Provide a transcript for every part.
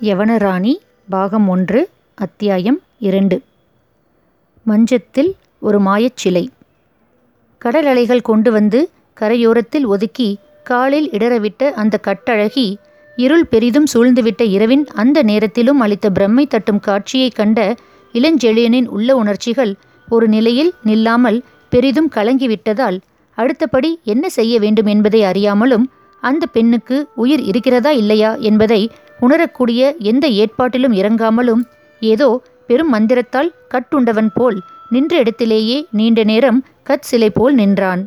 யவனராணி பாகம் ஒன்று அத்தியாயம் இரண்டு. மஞ்சத்தில் ஒரு மாயச்சிலை கடல் அலைகள் கொண்டு வந்து கரையோரத்தில் ஒதுக்கி காலில் இடறவிட்ட அந்த கட்டழகி இருள் பெரிதும் சூழ்ந்துவிட்ட இரவின் அந்த நேரத்திலும் அளித்த பிரம்மை தட்டும் காட்சியைக் கண்ட இளஞ்செழியனின் உள்ள உணர்ச்சிகள் ஒரு நிலையில் நில்லாமல் பெரிதும் கலங்கிவிட்டதால் அடுத்தபடி என்ன செய்ய வேண்டும் என்பதை அறியாமலும் அந்த பெண்ணுக்கு உயிர் இருக்கிறதா இல்லையா என்பதை உணரக்கூடிய எந்த ஏற்பாட்டிலும் இறங்காமலும் ஏதோ பெரும் மந்திரத்தால் கட்டுண்டவன் போல் நின்ற இடத்திலேயே நீண்ட நேரம் கற் சிலை போல் நின்றான்.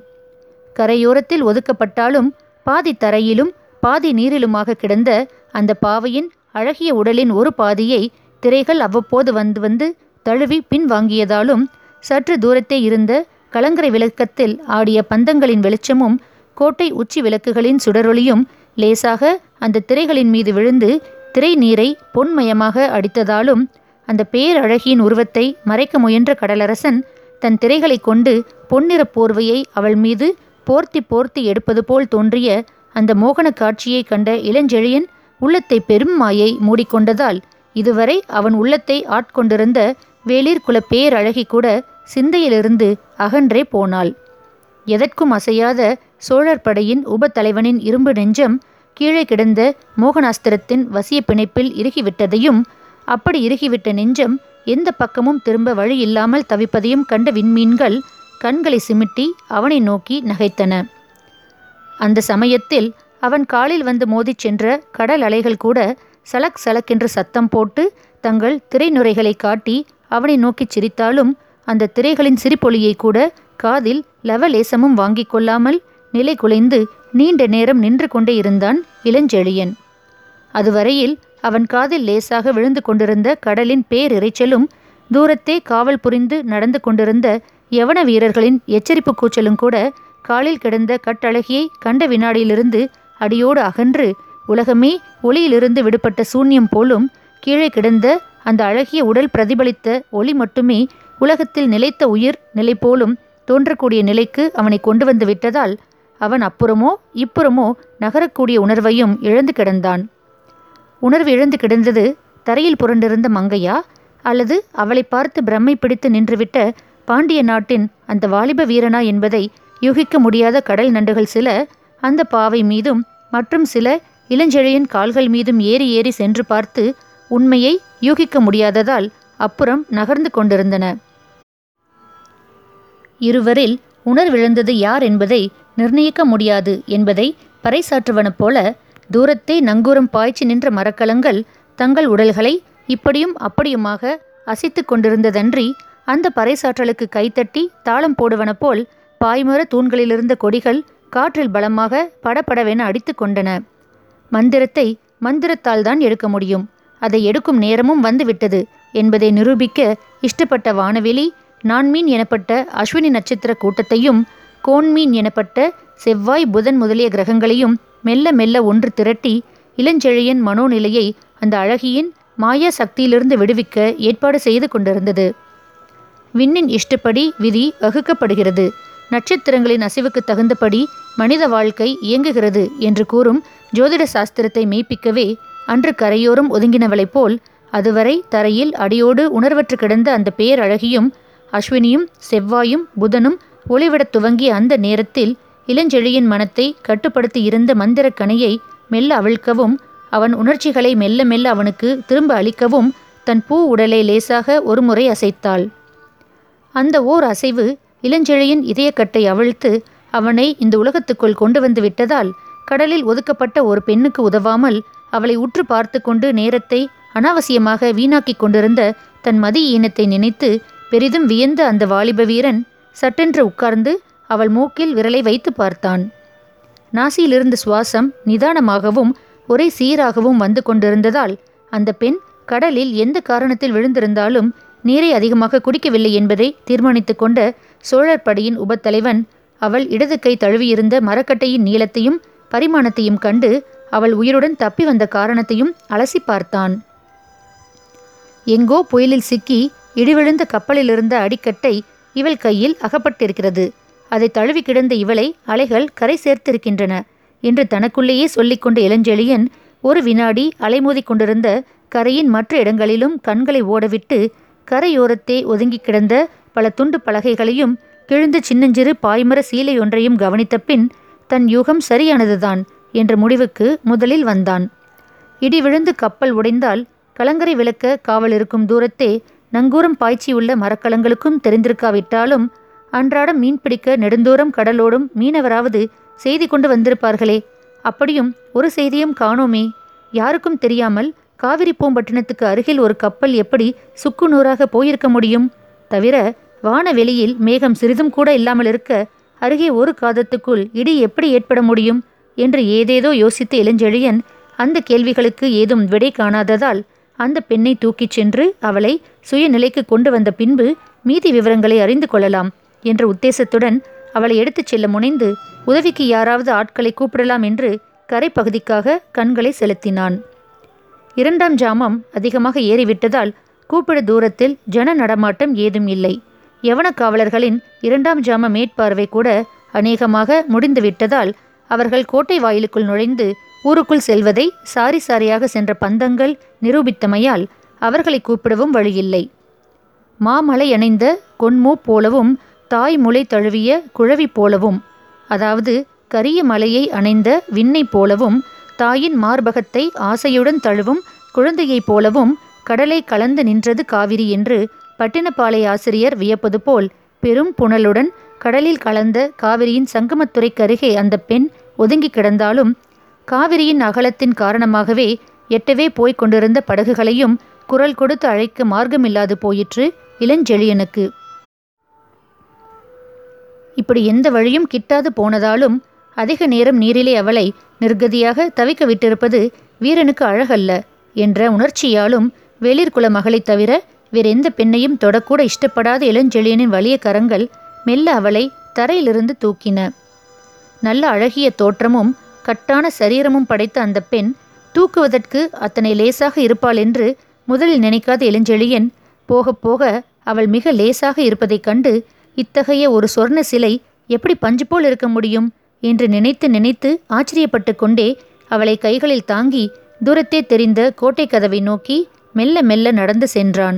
கரையோரத்தில் ஒதுக்கப்பட்டாலும் பாதி தரையிலும் பாதி நீரிலுமாக கிடந்த அந்த பாவையின் அழகிய உடலின் ஒரு பாதியை திரைகள் அவ்வப்போது வந்து வந்து தழுவி பின் வாங்கியதாலும் சற்று தூரத்தே இருந்த கலங்கரை விளக்கத்தில் ஆடிய பந்தங்களின் வெளிச்சமும் கோட்டை உச்சி விளக்குகளின் சுடரொளியும் லேசாக அந்த திரைகளின் மீது விழுந்து திரை நீரை பொன்மயமாக அடித்ததாலும் அந்த பேரழகியின் உருவத்தை மறைக்க முயன்ற கடலரசன் தன் திரைகளை கொண்டு பொன்னிறப் போர்வையை அவள் மீது போர்த்தி போர்த்தி எடுப்பது போல் தோன்றிய அந்த மோகன காட்சியை கண்ட இளஞ்செழியன் உள்ளத்தை பெரும் மாயை மூடிக்கொண்டதால் இதுவரை அவன் உள்ளத்தை ஆட்கொண்டிருந்த வேளிர்குல பேரழகி கூட சிந்தையிலிருந்து அகன்றே போனாள். எதற்கும் அசையாத சோழர் படையின் உபத்தலைவனின் இரும்பு நெஞ்சம் கீழே கிடந்த மோகனாஸ்திரத்தின் வசிய பிணைப்பில் இறுகிவிட்டதையும் அப்படி இறுகிவிட்ட நெஞ்சம் எந்த பக்கமும் திரும்ப வழி இல்லாமல் தவிப்பதையும் கண்ட விண்மீன்கள் கண்களை சிமிட்டி அவனை நோக்கி நகைத்தன. அந்த சமயத்தில் அவன் காலில் வந்து மோதிச் சென்ற கடல் அலைகள் கூட சலக் சலக்கென்று சத்தம் போட்டு தங்கள் திரைநுரைகளை காட்டி அவனை நோக்கிச் சிரித்தாலும் அந்த திரைகளின் சிரிப்பொலியை கூட காதில் லவலேசமும் வாங்கிக் கொள்ளாமல் நிலை குலைந்து நீண்ட நேரம் நின்று கொண்டே இருந்தான் இளஞ்செழியன். அதுவரையில் அவன் காதில் லேசாக விழுந்து கொண்டிருந்த கடலின் பேரிரைச்சலும் தூரத்தே காவல் புரிந்து நடந்து கொண்டிருந்த யவன வீரர்களின் எச்சரிப்பு கூச்சலும் கூட காலில் கிடந்த கட்டழகியை கண்ட வினாடியிலிருந்து அடியோடு அகன்று உலகமே ஒளியிலிருந்து விடுபட்ட சூன்யம் போலும் கீழே கிடந்த அந்த அழகிய உடல் பிரதிபலித்த ஒளி மட்டுமே உலகத்தில் நிலைத்த உயிர் நிலை போலும் தோன்றக்கூடிய நிலைக்கு அவனை கொண்டு வந்து விட்டதால் அவன் அப்புறமோ இப்புறமோ நகரக்கூடிய உணர்வையும் இழந்து கிடந்தான். உணர்வு இழந்து கிடந்தது தரையில் புரண்டிருந்த மங்கையா? அல்லது அவளை பார்த்து பிரம்மை பிடித்து நின்றுவிட்ட பாண்டிய நாட்டின் அந்த வாலிப வீரனா என்பதை யூகிக்க முடியாத கடல் நண்டுகள் சில அந்த பாவை மீதும் மற்றும் சில இளஞ்செழியன் கால்கள் மீதும் ஏறி ஏறி சென்று பார்த்து உண்மையை யூகிக்க முடியாததால் அப்புறம் நகர்ந்து கொண்டிருந்தன. இருவரில் உணர்விழந்தது யார் என்பதை நிர்ணயிக்க முடியாது என்பதை பறைசாற்றுவன போல தூரத்தே நங்கூரம் பாய்ச்சி நின்ற மரக்கலங்கள் தங்கள் உடல்களை இப்படியும் அப்படியுமாக அசைத்து கொண்டிருந்ததன்றி அந்த பறைசாற்றலுக்கு கைத்தட்டி தாளம் போடுவன போல் பாய்மர தூண்களிலிருந்த கொடிகள் காற்றில் பலமாக படபடவென அடித்து கொண்டன. மந்திரத்தை மந்திரத்தால் தான் எடுக்க முடியும். அதை எடுக்கும் நேரமும் வந்துவிட்டது என்பதை நிரூபிக்க இஷ்டப்பட்ட வானவெளி நான்மீன் எனப்பட்ட அஸ்வினி நட்சத்திர கூட்டத்தையும் கோன்மீன் எனப்பட்ட செவ்வாய் புதன் முதலிய கிரகங்களையும் மெல்ல மெல்ல ஒன்று திரட்டி இளஞ்செழியன் மனோநிலையை அந்த அழகியின் மாயா சக்தியிலிருந்து விடுவிக்க ஏற்பாடு செய்து கொண்டிருந்தது. விண்ணின் இஷ்டப்படி விதி வகுக்கப்படுகிறது. நட்சத்திரங்களின் அசைவுக்கு தகுந்தபடி மனித வாழ்க்கை இயங்குகிறது என்று கூறும் ஜோதிட சாஸ்திரத்தை மெய்ப்பிக்கவே அன்று கரையோரம் ஒதுங்கினவளைப் போல் அதுவரை தரையில் அடியோடு உணர்வற்று கிடந்த அந்த பேரழகியும் அஸ்வினியும் செவ்வாயும் புதனும் ஒளிவிடத் துவங்கிய அந்த நேரத்தில் இளஞ்செழியின் மனத்தை கட்டுப்படுத்தி இருந்த மந்திரக் கணையை மெல்ல அவிழ்க்கவும் அவன் உணர்ச்சிகளை மெல்ல மெல்ல அவனுக்கு திரும்ப அளிக்கவும் தன் பூ உடலை லேசாக ஒருமுறை அசைத்தாள். அந்த ஓர் அசைவு இளஞ்செழியின் இதயக்கட்டை அவிழ்த்து அவனை இந்த உலகத்துக்குள் கொண்டு வந்து விட்டதால் கடலில் ஒதுக்கப்பட்ட ஒரு பெண்ணுக்கு உதவாமல் அவளை உற்று பார்த்து கொண்டு நேரத்தை அனாவசியமாக வீணாக்கிக் கொண்டிருந்த தன் மதி ஈனத்தை நினைத்து பெரிதும் வியந்த அந்த வாலிப வீரன் சட்டென்று உட்கார்ந்து அவள் மூக்கில் விரலை வைத்து பார்த்தான். நாசியிலிருந்து சுவாசம் நிதானமாகவும் ஒரே சீராகவும் வந்து கொண்டிருந்ததால் அந்த பெண் கடலில் எந்த காரணத்தில் விழுந்திருந்தாலும் நீரை அதிகமாக குடிக்கவில்லை என்பதை தீர்மானித்து கொண்ட சோழர் படையின் உபத்தலைவன் அவள் இடது கை தழுவியிருந்த மரக்கட்டையின் நீளத்தையும் பரிமாணத்தையும் கண்டு அவள் உயிருடன் தப்பி வந்த காரணத்தையும் அலசி பார்த்தான். எங்கோ புயலில் சிக்கி இடிவிழுந்த கப்பலிலிருந்த அடிக்கட்டை இவள் கையில் அகப்பட்டிருக்கிறது. அதை தழுவி கிடந்த இவளை அலைகள் கரை சேர்த்திருக்கின்றன. என்று தனக்குள்ளேயே சொல்லிக்கொண்ட இளஞ்செழியன் ஒரு வினாடி அலைமோதி கொண்டிருந்த கரையின் மற்ற இடங்களிலும் கண்களை ஓடவிட்டு கரையோரத்தே ஒதுங்கி கிடந்த பல துண்டு பலகைகளையும் கிழிந்த சின்னஞ்சிறு பாய்மர சீலையொன்றையும் கவனித்த பின் தன் யூகம் சரியானதுதான் என்ற முடிவுக்கு முதலில் வந்தான். இடி விழுந்து கப்பல் உடைந்தால் கலங்கரை விளக்க காவல் இருக்கும் தூரத்தே நங்கூரம் பாய்ச்சியுள்ள மரக்கலங்களுக்கும் தெரிந்திருக்காவிட்டாலும் அன்றாடம் மீன் பிடிக்க நெடுந்தூரம் கடலோடும் மீனவராவது செய்தி கொண்டு வந்திருப்பார்களே. அப்படியும் ஒரு செய்தியும் காணோமே. யாருக்கும் தெரியாமல் காவிரி பூம்பட்டினத்துக்கு அருகில் ஒரு கப்பல் எப்படி சுக்கு நூறாக போயிருக்க முடியும்? தவிர வானவெளியில் மேகம் சிறிதும் கூட இல்லாமல் இருக்க அருகே ஒரு காதத்துக்குள் இடி எப்படி ஏற்பட முடியும்? என்று ஏதேதோ யோசித்த இளஞ்செழியன் அந்த கேள்விகளுக்கு ஏதும் விடை காணாததால் அந்த பெண்ணை தூக்கிச் சென்று அவளை சுயநிலைக்கு கொண்டு வந்த பின்பு மீதி விவரங்களை அறிந்து கொள்ளலாம் என்ற உத்தேசத்துடன் அவளை எடுத்துச் செல்ல முனைந்து உதவிக்கு யாராவது ஆட்களை கூப்பிடலாம் என்று கரைப்பகுதிக்காக கண்களை செலுத்தினான். இரண்டாம் ஜாமம் அதிகமாக ஏறிவிட்டதால் கூப்பிட தூரத்தில் ஜன நடமாட்டம் ஏதும் இல்லை. யவன காவலர்களின் இரண்டாம் ஜாம மேற்பார்வை கூட அநேகமாக முடிந்துவிட்டதால் அவர்கள் கோட்டை வாயிலுக்குள் நுழைந்து ஊருக்குள் செல்வதை சாரி சாரியாக சென்ற பந்தங்கள் நிரூபித்தமையால் அவர்களை கூப்பிடவும் வழியில்லை. மாமலை அணைந்த கொன்மூ போலவும் தாய் முளை தழுவிய குழவி போலவும் அதாவது கரிய மலையை அணைந்த விண்ணை போலவும் தாயின் மார்பகத்தை ஆசையுடன் தழுவும் குழந்தையைப் போலவும் கடலை கலந்து நின்றது காவிரி என்று பட்டினப்பாலை ஆசிரியர் வியப்பது போல் பெரும் புனலுடன் கடலில் கலந்த காவிரியின் சங்கமத்துறைக்கருகே அந்த பெண் ஒதுங்கி கிடந்தாலும் காவிரியின் அகலத்தின் காரணமாகவே எட்டவே போய்க் கொண்டிருந்த படகுகளையும் குரல் கொடுத்து அழைக்க மார்க்கமில்லாது போயிற்று இளஞ்செழியனுக்கு. இப்படி எந்த வழியும் கிட்டாது போனதாலும் அதிக நேரம் நீரிலே அவளை நிர்கதியாக தவிக்க விட்டிருப்பது வீரனுக்கு அழகல்ல என்ற உணர்ச்சியாலும் வேளிர்குல மகளைத் தவிர வேறெந்த பெண்ணையும் தொடக்கூட இஷ்டப்படாத இளஞ்செழியனின் வலிய கரங்கள் மெல்ல அவளை தரையிலிருந்து தூக்கின. நல்ல அழகிய தோற்றமும் கட்டான சரீரமும் படைத்த அந்த பெண் தூக்குவதற்கு அத்தனை லேசாக இருப்பாள் என்று முதலில் நினைக்காத இளஞ்செழியன் போகப் போக அவள் மிக லேசாக இருப்பதைக் கண்டு இத்தகைய ஒரு சொர்ண சிலை எப்படி பஞ்சு போல் இருக்க முடியும் என்று நினைத்து நினைத்து ஆச்சரியப்பட்டு கொண்டே அவளை கைகளில் தாங்கி தூரத்தே தெரிந்த கோட்டை கதவை நோக்கி மெல்ல மெல்ல நடந்து சென்றான்.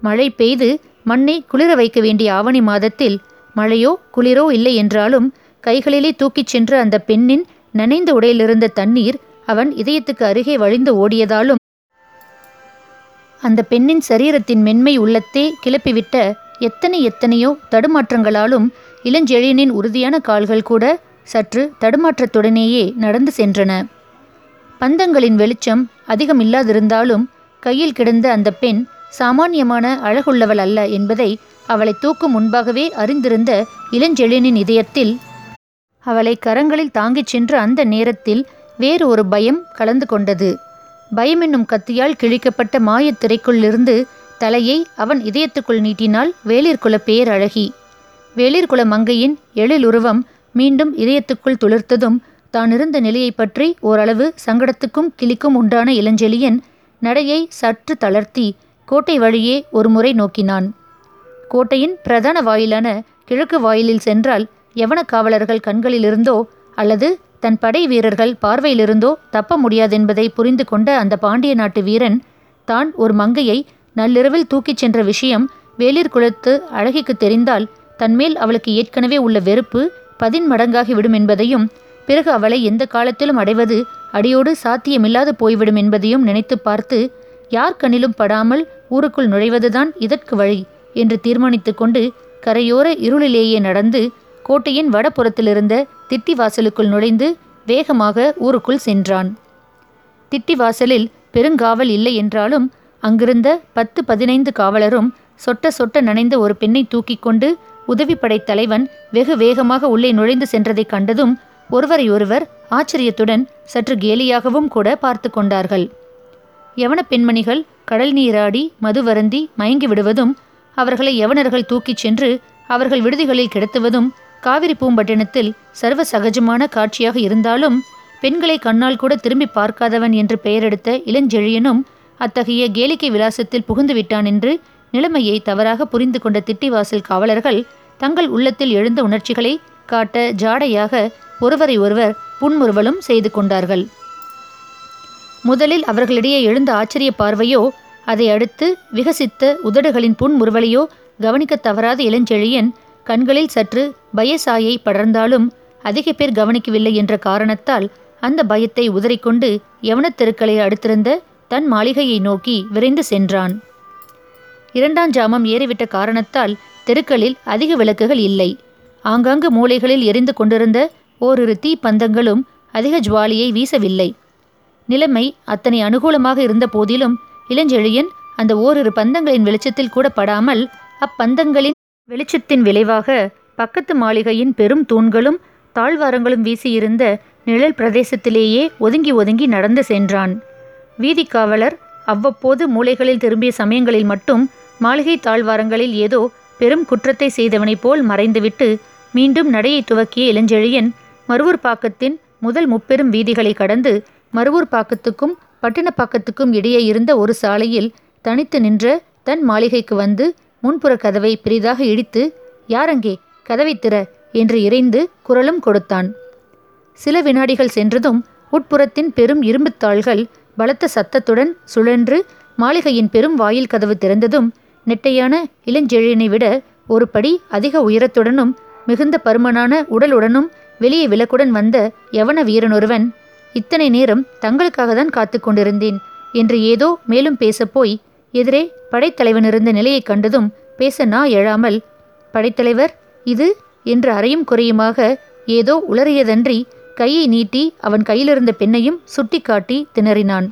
மழை பெய்து மண்ணை குளிர வைக்க வேண்டிய ஆவணி மாதத்தில் மழையோ குளிரோ இல்லை என்றாலும் கைகளிலே தூக்கிச் சென்ற அந்த பெண்ணின் நனைந்த உடையிலிருந்த தண்ணீர் அவன் இதயத்துக்கு அருகே வழிந்து ஓடியதாலும் அந்த பெண்ணின் சரீரத்தின் மென்மை உள்ளத்தே கிளப்பிவிட்ட எத்தனை எத்தனையோ தடுமாற்றங்களாலும் இளஞ்செழியனின் உறுதியான கால்கள் கூட சற்று தடுமாற்றத்துடனேயே நடந்து சென்றன. பந்தங்களின் வெளிச்சம் அதிகம் இல்லாதிருந்தாலும் கையில் கிடந்த அந்த பெண் சாமானியமான அழகுள்ளவள் அல்ல என்பதை அவளை தூக்கும் முன்பாகவே அறிந்திருந்த இளஞ்செழியனின் இதயத்தில் அவளை கரங்களில் தாங்கிச் சென்ற அந்த நேரத்தில் வேறு ஒரு பயம் கலந்து கொண்டது. பயம் என்னும் கத்தியால் கிழிக்கப்பட்ட மாயத் திரைக்குள்ளிருந்து தலையை அவன் இதயத்துக்குள் நீட்டினாள் வேளிர்குல பேரழகி வேளிர்குல மங்கையின் எழில் உருவம் மீண்டும் இதயத்துக்குள் துளிர்த்ததும் தான் இருந்த நிலையை பற்றி ஓரளவு சங்கடத்துக்கும் கிளிக்கும் உண்டான இளஞ்செழியன் நடையை சற்று தளர்த்தி கோட்டை வழியே ஒரு முறை நோக்கினான். கோட்டையின் பிரதான வாயிலான கிழக்கு வாயிலில் சென்றால் யவன காவலர்கள் கண்களிலிருந்தோ அல்லது தன் படை வீரர்கள் பார்வையிலிருந்தோ தப்ப முடியாதென்பதை புரிந்து கொண்ட அந்த பாண்டிய நாட்டு வீரன் தான் ஒரு மங்கையை நள்ளிரவில் தூக்கிச் சென்ற விஷயம் வேலிர் குலத்து அழகிக்கு தெரிந்தால் தன்மேல் அவளுக்கு ஏற்கனவே உள்ள வெறுப்பு பதின்மடங்காகி விடும் என்பதையும் பிறகு அவளை எந்த காலத்திலும் அடைவது அடியோடு சாத்தியமில்லாது போய்விடும் என்பதையும் நினைத்து பார்த்து யார் கண்ணிலும் படாமல் ஊருக்குள் நுழைவதுதான் இதற்கு வழி என்று தீர்மானித்து கொண்டு கரையோர இருளிலேயே நடந்து கோட்டையின் வடபுறத்திலிருந்த திட்டிவாசலுக்குள் நுழைந்து வேகமாக ஊருக்குள் சென்றான். திட்டிவாசலில் பெருங்காவல் இல்லை என்றாலும் அங்கிருந்த பத்து பதினைந்து காவலரும் சொட்ட சொட்ட நனைந்த ஒரு பெண்ணை தூக்கிக் கொண்டு உதவிப்படை தலைவன் வெகு வேகமாக உள்ளே நுழைந்து சென்றதைக் கண்டதும் ஒருவரை ஒருவர் ஆச்சரியத்துடன் சற்று கேலியாகவும் கூட பார்த்து கொண்டார்கள். யவன பெண்மணிகள் கடல் நீராடி மதுவருந்தி மயங்கி விடுவதும் அவர்களை யவனர்கள் தூக்கிச் சென்று அவர்கள் விடுதிகளில் கிடத்துவதும் காவிரி பூம்பட்டினத்தில் சர்வ சகஜமான காட்சியாக இருந்தாலும் பெண்களை கண்ணால் கூட திரும்பி பார்க்காதவன் என்று பெயரெடுத்த இளஞ்செழியனும் அத்தகைய கேளிக்கை விலாசத்தில் புகுந்து விட்டான் என்று நிலைமையை தவறாக புரிந்து கொண்ட திட்டிவாசல் காவலர்கள் தங்கள் உள்ளத்தில் எழுந்த உணர்ச்சிகளை காட்ட ஜாடையாக ஒருவரை ஒருவர் புன்முறுவலும் செய்து கொண்டார்கள். முதலில் அவர்களிடையே எழுந்த ஆச்சரிய பார்வையோ அதை அடுத்து விகசித்த உதடுகளின் புன்முறுவலையோ கவனிக்க தவறாத இளஞ்செழியன் கண்களில் சற்று பயசாயை படர்ந்தாலும் அதிக பேர் கவனிக்கவில்லை என்ற காரணத்தால் அந்த பயத்தை உதறிக்கொண்டு யவனத் தெருக்களை அடுத்திருந்த தன் மாளிகையை நோக்கி விரைந்து சென்றான். இரண்டாம் ஜாமம் ஏறிவிட்ட காரணத்தால் தெருக்களில் அதிக விளக்குகள் இல்லை. ஆங்காங்கு மூலைகளில் எரிந்து கொண்டிருந்த ஓரிரு தீ பந்தங்களும் அதிக ஜுவாலியை வீசவில்லை. நிலைமை அத்தனை அனுகூலமாக இருந்த போதிலும் இளஞ்செழியன் அந்த ஓரிரு பந்தங்களின் வெளிச்சத்தில் கூட படாமல் அப்பந்தங்களின் வெளிச்சத்தின் விளைவாக பக்கத்து மாளிகையின் பெரும் தூண்களும் தாழ்வாரங்களும் வீசியிருந்த நிழல் பிரதேசத்திலேயே ஒதுங்கி ஒதுங்கி நடந்து சென்றான். வீதி காவலர் அவ்வப்போது மூலைகளில் திரும்பிய சமயங்களில் மட்டும் மாளிகை தாழ்வாரங்களில் ஏதோ பெரும் குற்றத்தை செய்தவனைப் போல் மறைந்துவிட்டு மீண்டும் நடையை துவக்கிய இளஞ்செழியன் மருவூர் பாக்கத்தின் முதல் முப்பெரும் வீதிகளை கடந்து மருவூர் பாக்கத்துக்கும் பட்டினப்பாக்கத்துக்கும் இடையே இருந்த ஒரு சாலையில் தனித்து நின்ற தன் மாளிகைக்கு வந்து முன்புற கதவை பெரிதாக இடித்து யாரங்கே கதவை திற என்று இறைந்து குரலும் கொடுத்தான். சில வினாடிகள் சென்றதும் உட்புறத்தின் பெரும் இரும்புத்தாள்கள் பலத்த சத்தத்துடன் சுழன்று மாளிகையின் பெரும் வாயில் கதவு திறந்ததும் நெட்டையான இளஞ்செழியனை விட ஒரு படி அதிக உயரத்துடனும் மிகுந்த பருமனான உடலுடனும் வெளியே விளக்குடன் வந்த யவன வீரனொருவன் இத்தனை நேரம் தங்களுக்காக தான் காத்து கொண்டிருந்தேன் என்று ஏதோ மேலும் பேசப்போய் எதிரே படைத்தலைவன் இருந்த நிலையைக் கண்டதும் பேச நா எழாமல் படைத்தலைவர் இது? என்று அறையும் குறையுமாக ஏதோ உளறியதன்றி கையை நீட்டி அவன் கையிலிருந்த பெண்ணையும் சுட்டிக்காட்டி திணறினான்.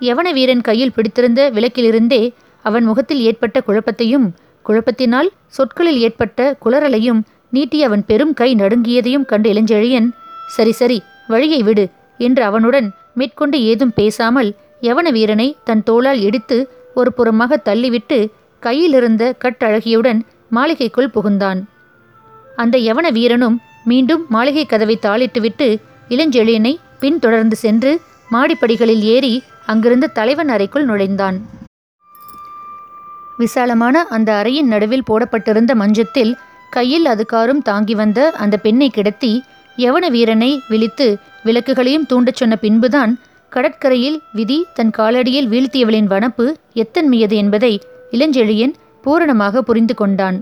யவன வீரன் கையில் பிடித்திருந்த விளக்கிலிருந்தே அவன் முகத்தில் ஏற்பட்ட குழப்பத்தையும் குழப்பத்தினால் சொற்களில் ஏற்பட்ட குளறலையும் நீட்டி அவன் பெரும் கை நடுங்கியதையும் கண்டு இளஞ்செழியன் சரி சரி வழியை விடு என்று அவனுடன் மேற்கொண்டு ஏதும் பேசாமல் யவன வீரனை தன் தோளால் இடித்து ஒரு புறமாக தள்ளிவிட்டு கையிலிருந்த கட்டழகியுடன் மாளிகைக்குள் புகுந்தான். அந்த யவன வீரனும் மீண்டும் மாளிகை கதவை தாளிட்டுவிட்டு இளஞ்செழியனை பின்தொடர்ந்து சென்று மாடிப்படிகளில் ஏறி அங்கிருந்த தலைவன் அறைக்குள் நுழைந்தான். விசாலமான அந்த அறையின் நடுவில் போடப்பட்டிருந்த மஞ்சத்தில் கையில் அதுகாரும் தாங்கி வந்த அந்த பெண்ணை கிடத்தி யவன வீரனை விழித்து விளக்குகளையும் தூண்டச் சொன்ன பின்புதான் கடற்கரையில் விதி தன் காலடியில் வீழ்த்தியவளின் வனப்பு எத்தன்மையது என்பதை இளஞ்செழியன் பூரணமாக புரிந்து கொண்டான்.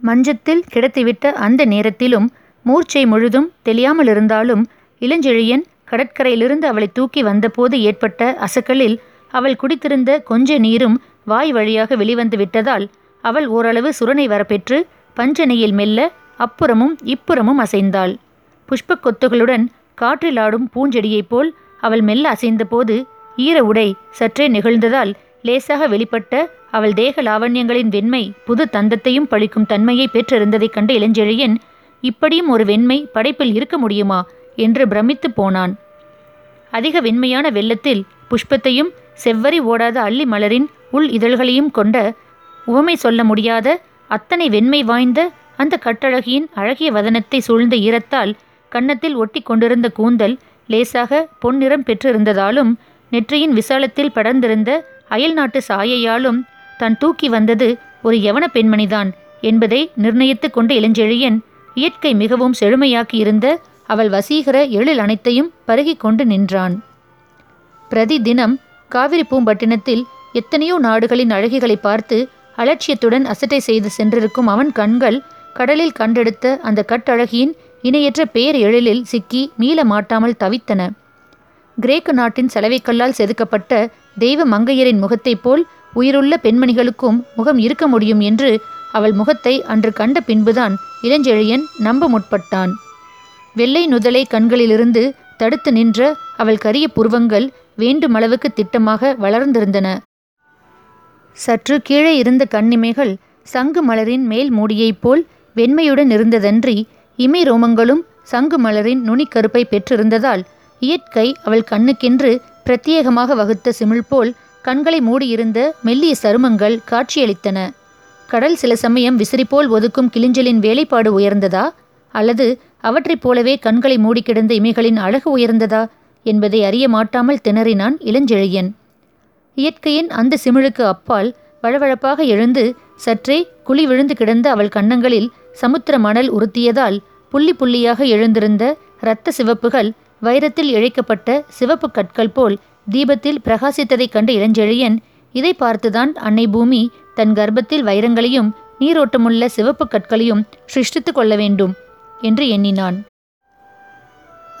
மஞ்சத்தில் கிடத்திவிட்ட அந்த நேரத்திலும் மூர்ச்சை முழுதும் தெளியாமலிருந்தாலும் இளஞ்செழியன் கடற்கரையிலிருந்து அவளை தூக்கி வந்தபோது ஏற்பட்ட அசக்கலில் அவள் குடித்திருந்த கொஞ்ச நீரும் வாய் வழியாக வெளிவந்து விட்டதால் அவள் ஓரளவு சுரணை வரப்பெற்று பஞ்சனையில் மெல்ல அப்புறமும் இப்புறமும் அசைந்தாள். புஷ்பக் கொத்துகளுடன் காற்றில் ஆடும் பூஞ்செடியைப் போல் அவள் மெல்ல அசைந்தபோது ஈர உடை சற்றே நெகிழ்ந்ததால் லேசாக வெளிப்பட்ட அவள் தேக லாவண்யங்களின் வெண்மை புது தந்தத்தையும் பழிக்கும் தன்மையை பெற்றிருந்ததைக் கண்ட இளஞ்செழியன் இப்படியும் ஒரு வெண்மை படைப்பில் இருக்க முடியுமா? என்று பிரமித்து போனான். அதிக வெண்மையான வெள்ளத்தில் புஷ்பத்தையும் செவ்வரி ஓடாத அள்ளி மலரின் உள் இதழ்களையும் கொண்ட உவமை சொல்ல முடியாத அத்தனை வெண்மை வாய்ந்த அந்த கட்டழகியின் அழகிய வதனத்தை சூழ்ந்த ஈரத்தால் கன்னத்தில் ஒட்டி கொண்டிருந்த கூந்தல் லேசாக பொன்னிறம் பெற்றிருந்ததாலும் நெற்றியின் விசாலத்தில் படர்ந்திருந்த அயல் நாட்டு சாயையாலும் தான் தூக்கி வந்தது ஒரு யவன பெண்மணிதான் என்பதை நிர்ணயித்து கொண்ட இளஞ்செழியன் இயற்கை மிகவும் செழுமையாக்கி இருந்த அவள் வசீகர எழில் அனைத்தையும் பருகிக்கொண்டு நின்றான். பிரதி தினம் காவிரி பூம்பட்டினத்தில் எத்தனையோ நாடுகளின் அழகிகளை பார்த்து அலட்சியத்துடன் அசட்டை செய்து சென்றிருக்கும் அவன் கண்கள் கடலில் கண்டெடுத்த அந்த கட்டழகியின் இணையற்ற பேர் எழிலில் சிக்கி மீள மாட்டாமல் தவித்தன. கிரேக்க நாட்டின் செலவைக்கல்லால் செதுக்கப்பட்ட தெய்வ மங்கையரின் முகத்தைப் போல் உயிருள்ள பெண்மணிகளுக்கும் முகம் இருக்க முடியும் என்று அவள் முகத்தை அன்று கண்ட பின்புதான் இளஞ்செழியன் நம்ப முற்பட்டான். வெள்ளை நுதலை கண்களிலிருந்து தடுத்து நின்ற அவள் கரிய புருவங்கள் வேண்டுமளவுக்கு திட்டமாக வளர்ந்திருந்தன. சற்று கீழே இருந்த கண்ணிமைகள் சங்கு மலரின் மேல் மூடியைப் போல் வெண்மையுடன் இருந்ததன்றி இமை ரோமங்களும் சங்கு மலரின் நுனிக்கருப்பை பெற்றிருந்ததால் இயற்கை அவள் கண்ணுக்கென்று பிரத்யேகமாக வகுத்த சிமிழ் போல் கண்களை மூடியிருந்த மெல்லிய சருமங்கள் காட்சியளித்தன. கடல் சில சமயம் விசிறிபோல் ஒதுக்கும் கிளிஞ்சலின் வேலைப்பாடு உயர்ந்ததா? அல்லது அவற்றைப் போலவே கண்களை மூடி கிடந்த இமைகளின் அழகு உயர்ந்ததா? என்பதை அறிய மாட்டாமல் திணறினான் இளஞ்செழியன். இயற்கையின் அந்த சிமிழுக்கு அப்பால் வழவழப்பாக எழுந்து சற்றே குழி விழுந்து கிடந்த அவள் கன்னங்களில் சமுத்திர மணல் உறுத்தியதால் புள்ளி புள்ளியாக எழுந்திருந்த இரத்த சிவப்புகள் வைரத்தில் இழைக்கப்பட்ட சிவப்பு கற்கள் போல் தீபத்தில் பிரகாசித்ததைக் கண்ட இளஞ்செழியன் இதை பார்த்துதான் அன்னை பூமி தன் கர்ப்பத்தில் வைரங்களையும் நீரோட்டமுள்ள சிவப்பு கற்களையும் சிருஷ்டித்து கொள்ள வேண்டும் என்று எண்ணினான்.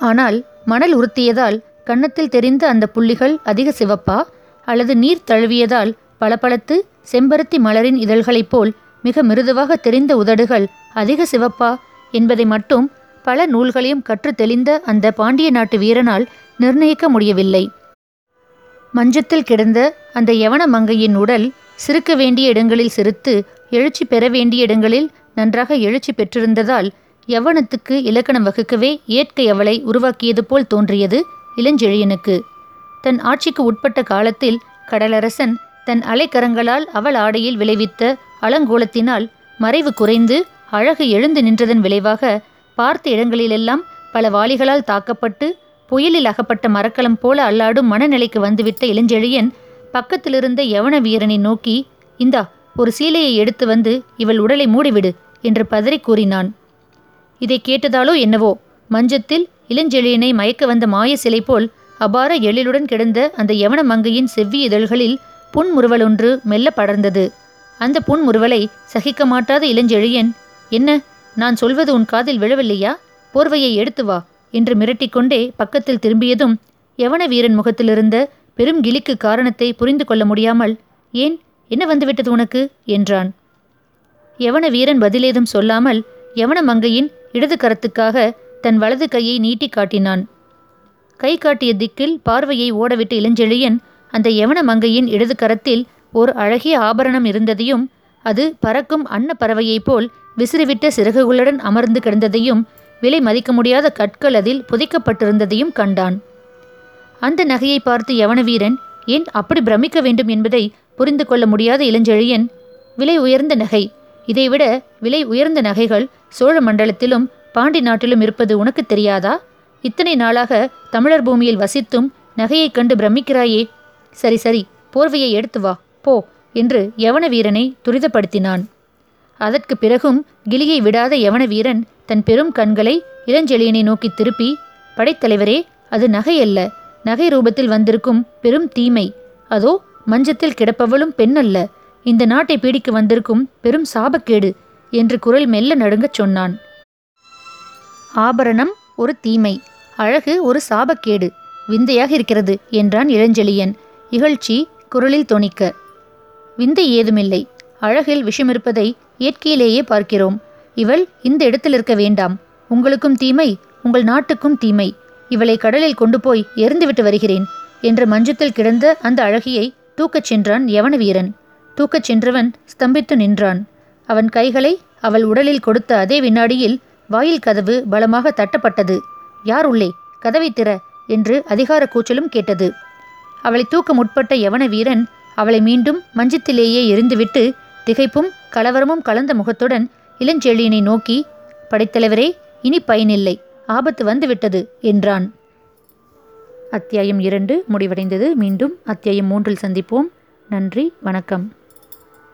ஆனால் மணல் உறுத்தியதால் கன்னத்தில் தெரிந்த அந்த புள்ளிகள் அதிக சிவப்பா? அல்லது நீர் தழுவியதால் பளபளத்து செம்பருத்தி மலரின் இதழ்களைப் போல் மிக மிருதுவாக தெரிந்த உதடுகள் அதிக சிவப்பா என்பதை மட்டும் பல நூல்களையும் கற்று தெளிந்த அந்த பாண்டிய நாட்டு வீரனால் நிர்ணயிக்க முடியவில்லை. மஞ்சத்தில் கிடந்த அந்த யவன மங்கையின் உடல் சிறுக்க வேண்டிய இடங்களில் சிரித்து எழுச்சி பெற வேண்டிய இடங்களில் நன்றாக எழுச்சி பெற்றிருந்ததால் யவனத்துக்கு இலக்கணம் வகுக்கவே இயற்கை அவளை உருவாக்கியது போல் தோன்றியது இளஞ்செழியனுக்கு. தன் ஆட்சிக்கு உட்பட்ட காலத்தில் கடலரசன் தன் அலைக்கரங்களால் அவள் ஆடையில் விளைவித்த அலங்கோலத்தினால் மறைவு குறைந்து அழகு எழுந்து நின்றதன் விளைவாக பார்த்த இடங்களிலெல்லாம் பல வாளிகளால் தாக்கப்பட்டு புயலில் அகப்பட்ட மரக்கலம் போல அல்லாடும் மனநிலைக்கு வந்துவிட்ட இளஞ்செழியன் பக்கத்திலிருந்த யவன வீரனை நோக்கி இந்தா ஒரு சீலையை எடுத்து வந்து இவள் உடலை மூடிவிடு என்று பதறி கூறினான். இதை கேட்டதாலோ என்னவோ மஞ்சத்தில் இளஞ்செழியனை மயக்க வந்த மாய சிலை போல் அபார எழிலுடன் கிடந்த அந்த யவன மங்கையின் செவ்வி இதழ்களில் புன்முறுவலொன்று மெல்ல படர்ந்தது. அந்த புன்முறுவலை சகிக்க மாட்டாத இளஞ்செழியன் என்ன நான் சொல்வது உன் காதில் விழவில்லையா? போர்வையை எடுத்து வா என்று மிரட்டிக்கொண்டே பக்கத்தில் திரும்பியதும் யவன வீரன் முகத்திலிருந்த பெரும் கிளிக்கு காரணத்தை புரிந்து கொள்ள முடியாமல் ஏன்? என்ன வந்துவிட்டது உனக்கு? என்றான். யவன வீரன் பதிலேதும் சொல்லாமல் யவன மங்கையின் இடது கரத்துக்காக தன் வலது கையை நீட்டி காட்டினான். கை காட்டிய திக்கில் பார்வையை ஓடவிட்ட இளஞ்செழியன் அந்த யவன மங்கையின் இடது கரத்தில் ஓர் அழகிய ஆபரணம் இருந்ததையும் அது பறக்கும் அன்ன பறவையைப் போல் விசிறிவிட்ட சிறகுகளுடன் அமர்ந்து கிடந்ததையும் விலை மதிக்க முடியாத கற்கள் அதில் புதைக்கப்பட்டிருந்ததையும் கண்டான். அந்த நகையை பார்த்து யவனவீரன் ஏன் அப்படி பிரமிக்க வேண்டும் என்பதை புரிந்து கொள்ள முடியாத இளஞ்செழியன்? விலை உயர்ந்த நகை. இதைவிட விலை உயர்ந்த நகைகள் சோழ மண்டலத்திலும் பாண்டி நாட்டிலும் இருப்பது உனக்கு தெரியாதா? இத்தனை நாளாக தமிழர் பூமியில் வசித்தும் நகையைக் கண்டு பிரமிக்கிறாயே. சரி சரி போர்வையை எடுத்து வா. போ. என்று யவன வீரனை துரிதப்படுத்தினான். அதற்கு பிறகும் கிளியை விடாத யவன வீரன் தன் பெரும் கண்களை இளஞ்செழியனை நோக்கி திருப்பி படைத்தலைவரே அது நகையல்ல நகை ரூபத்தில் வந்திருக்கும் பெரும் தீமை அதோ மஞ்சத்தில் கிடப்பவளும் பெண்ணல்ல இந்த நாட்டை பீடிக்க வந்திருக்கும் பெரும் சாபக்கேடு என்று குரல் மெல்ல நடுங்கச் சொன்னான். ஆபரணம் ஒரு தீமை அழகு ஒரு சாபக்கேடு விந்தையாக இருக்கிறது என்றான் இளஞ்செழியன். இகழ்ச்சி குரலில் தொனிக்க. விந்தை ஏதுமில்லை. அழகில் விஷமிருப்பதை இயற்கையிலேயே பார்க்கிறோம். இவள் இந்த இடத்தில் இருக்க வேண்டாம். உங்களுக்கும் தீமை உங்கள் நாட்டுக்கும் தீமை. இவளை கடலில் கொண்டு போய் எரிந்துவிட்டு வருகிறேன் என்று மஞ்சத்தில் கிடந்த அந்த அழகியை தூக்கச் சென்றான் யவன வீரன் தூக்கச் சென்றவன் ஸ்தம்பித்து நின்றான். அவன் கைகளை அவள் உடலில் கொடுத்த அதே வினாடியில் வாயில் கதவு பலமாக தட்டப்பட்டது. யார் உள்ளே? கதவை திற என்று அதிகார கூச்சலும் கேட்டது. அவளை தூக்க முற்பட்ட யவன வீரன் அவளை மீண்டும் மஞ்சத்திலேயே எரிந்துவிட்டு திகைப்பும் கலவரமும் கலந்த முகத்துடன் இளஞ்செழியனை நோக்கி படைத்தலைவரே இனி பயனில்லை. ஆபத்து வந்துவிட்டது என்றான். அத்தியாயம் இரண்டு முடிவடைந்தது. மீண்டும் அத்தியாயம் மூன்றில் சந்திப்போம். நன்றி வணக்கம்.